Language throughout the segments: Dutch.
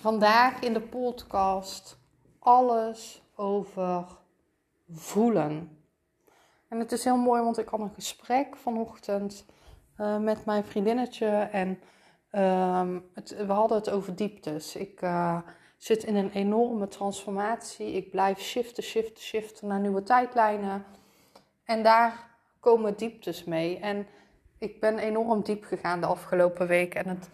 Vandaag in de podcast alles over voelen. En het is heel mooi, want ik had een gesprek vanochtend uh, met mijn vriendinnetje en het, we hadden het over dieptes. Ik uh, zit in een enorme transformatie. Ik blijf shiften, shiften, shiften naar nieuwe tijdlijnen. En daar komen dieptes mee. En ik ben enorm diep gegaan de afgelopen week. En het,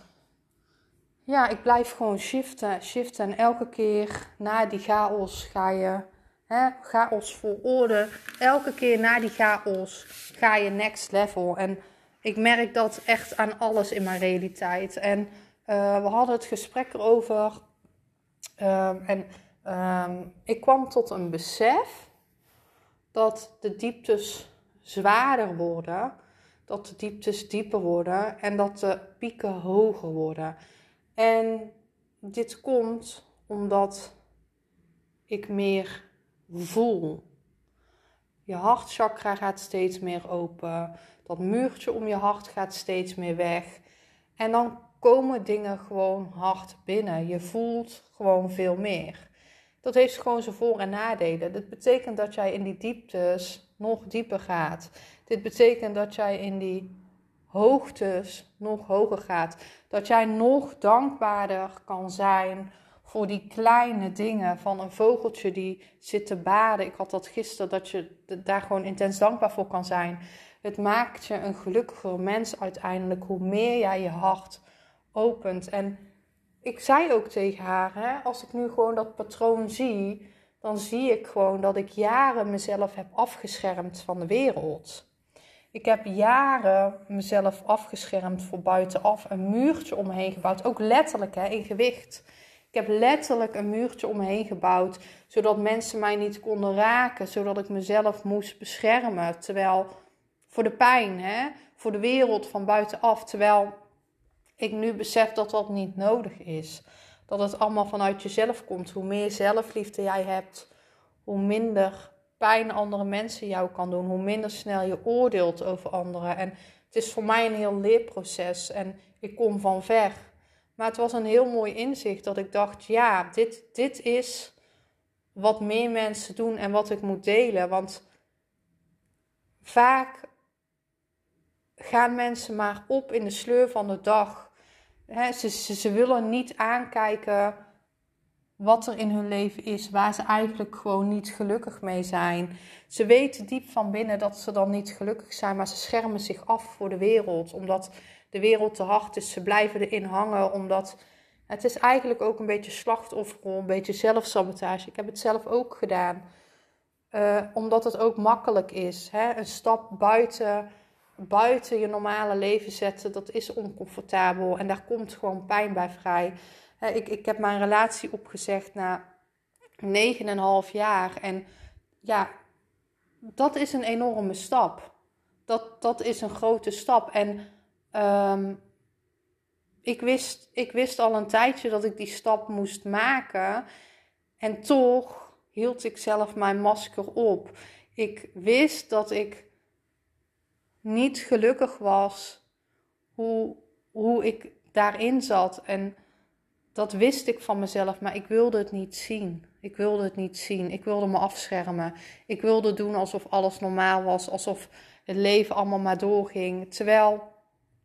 ja, ik blijf gewoon shiften, shiften. En elke keer na die chaos ga je, hè, chaos voor orde. Elke keer na die chaos ga je next level. En ik merk dat echt aan alles in mijn realiteit. En uh, we hadden het gesprek erover. Uh, en uh, ik kwam tot een besef dat de dieptes zwaarder worden, dat de dieptes dieper worden en dat de pieken hoger worden. En dit komt omdat ik meer voel. Je hartchakra gaat steeds meer open. Dat muurtje om je hart gaat steeds meer weg. En dan komen dingen gewoon hard binnen. Je voelt gewoon veel meer. Dat heeft gewoon zijn voor- en nadelen. Dat betekent dat jij in die dieptes nog dieper gaat. Dit betekent dat jij in die hoogtes nog hoger gaat. Dat jij nog dankbaarder kan zijn voor die kleine dingen van een vogeltje die zit te baden. Ik had dat gisteren, dat je daar gewoon intens dankbaar voor kan zijn. Het maakt je een gelukkiger mens uiteindelijk hoe meer jij je hart opent. En ik zei ook tegen haar, hè, als ik nu gewoon dat patroon zie, dan zie ik gewoon dat ik jaren mezelf heb afgeschermd van de wereld. Ik heb jaren mezelf afgeschermd voor buitenaf, een muurtje om me heen gebouwd, ook letterlijk hè, in gewicht. Ik heb letterlijk een muurtje om me heen gebouwd, zodat mensen mij niet konden raken, zodat ik mezelf moest beschermen. Terwijl voor de pijn, hè, voor de wereld van buitenaf, terwijl ik nu besef dat dat niet nodig is. Dat het allemaal vanuit jezelf komt. Hoe meer zelfliefde jij hebt, hoe minder pijn andere mensen jou kan doen. Hoe minder snel je oordeelt over anderen. En het is voor mij een heel leerproces en ik kom van ver. Maar het was een heel mooi inzicht dat ik dacht: ja, dit, dit is wat meer mensen doen en wat ik moet delen. Want vaak gaan mensen maar op in de sleur van de dag. ze, ze, ze, willen niet aankijken wat er in hun leven is, waar ze eigenlijk gewoon niet gelukkig mee zijn. Ze weten diep van binnen dat ze dan niet gelukkig zijn, maar ze schermen zich af voor de wereld, omdat de wereld te hard is. Ze blijven erin hangen, omdat het is eigenlijk ook een beetje slachtofferrol, een beetje zelfsabotage. Ik heb het zelf ook gedaan, uh, omdat het ook makkelijk is. Hè? Een stap buiten buiten je normale leven zetten, dat is oncomfortabel en daar komt gewoon pijn bij vrij. Ik, ik heb mijn relatie opgezegd na 9,5 jaar en ja, dat is een enorme stap. Dat, dat is een grote stap. En um, ik, wist, ik wist al een tijdje dat ik die stap moest maken. En toch hield ik zelf mijn masker op. Ik wist dat ik niet gelukkig was hoe, hoe ik daarin zat. En dat wist ik van mezelf, maar ik wilde het niet zien. Ik wilde het niet zien. Ik wilde me afschermen. Ik wilde doen alsof alles normaal was, alsof het leven allemaal maar doorging. Terwijl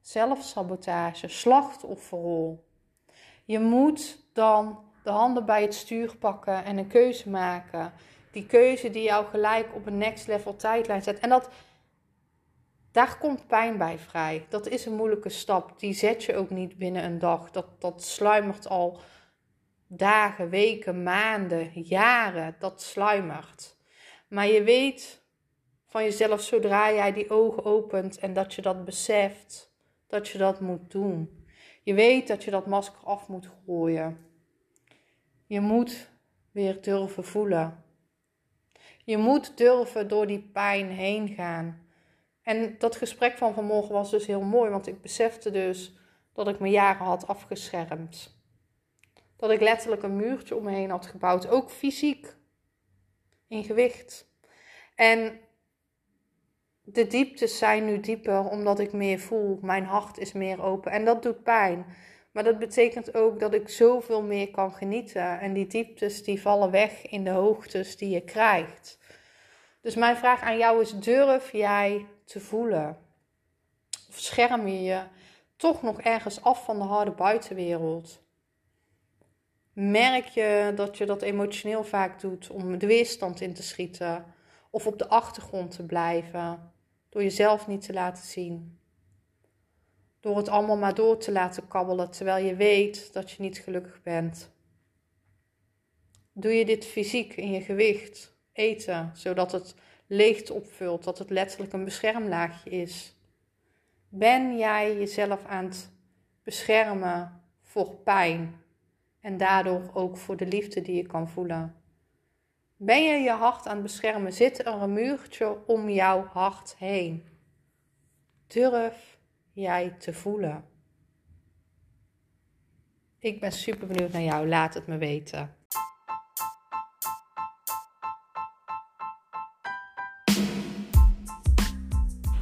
zelfsabotage, slachtofferrol. Je moet dan de handen bij het stuur pakken en een keuze maken. Die keuze die jou gelijk op een next level tijdlijn zet. En dat daar komt pijn bij vrij. Dat is een moeilijke stap. Die zet je ook niet binnen een dag. Dat, dat sluimert al dagen, weken, maanden, jaren. Dat sluimert. Maar je weet van jezelf zodra jij die ogen opent en dat je dat beseft, dat je dat moet doen. Je weet dat je dat masker af moet gooien. Je moet weer durven voelen. Je moet durven door die pijn heen gaan. En dat gesprek van vanmorgen was dus heel mooi, want ik besefte dus dat ik me jaren had afgeschermd. Dat ik letterlijk een muurtje om me heen had gebouwd, ook fysiek, in gewicht. En de dieptes zijn nu dieper omdat ik meer voel. Mijn hart is meer open en dat doet pijn. Maar dat betekent ook dat ik zoveel meer kan genieten. En die dieptes die vallen weg in de hoogtes die je krijgt. Dus mijn vraag aan jou is: durf jij te voelen? Of scherm je je toch nog ergens af van de harde buitenwereld? Merk je dat je dat emotioneel vaak doet om de weerstand in te schieten of op de achtergrond te blijven, door jezelf niet te laten zien? Door het allemaal maar door te laten kabbelen terwijl je weet dat je niet gelukkig bent. Doe je dit fysiek in je gewicht, eten, zodat het leegte opvult, dat het letterlijk een beschermlaagje is? Ben jij jezelf aan het beschermen voor pijn en daardoor ook voor de liefde die je kan voelen? Ben je je hart aan het beschermen? Zit er een muurtje om jouw hart heen? Durf jij te voelen? Ik ben super benieuwd naar jou. Laat het me weten.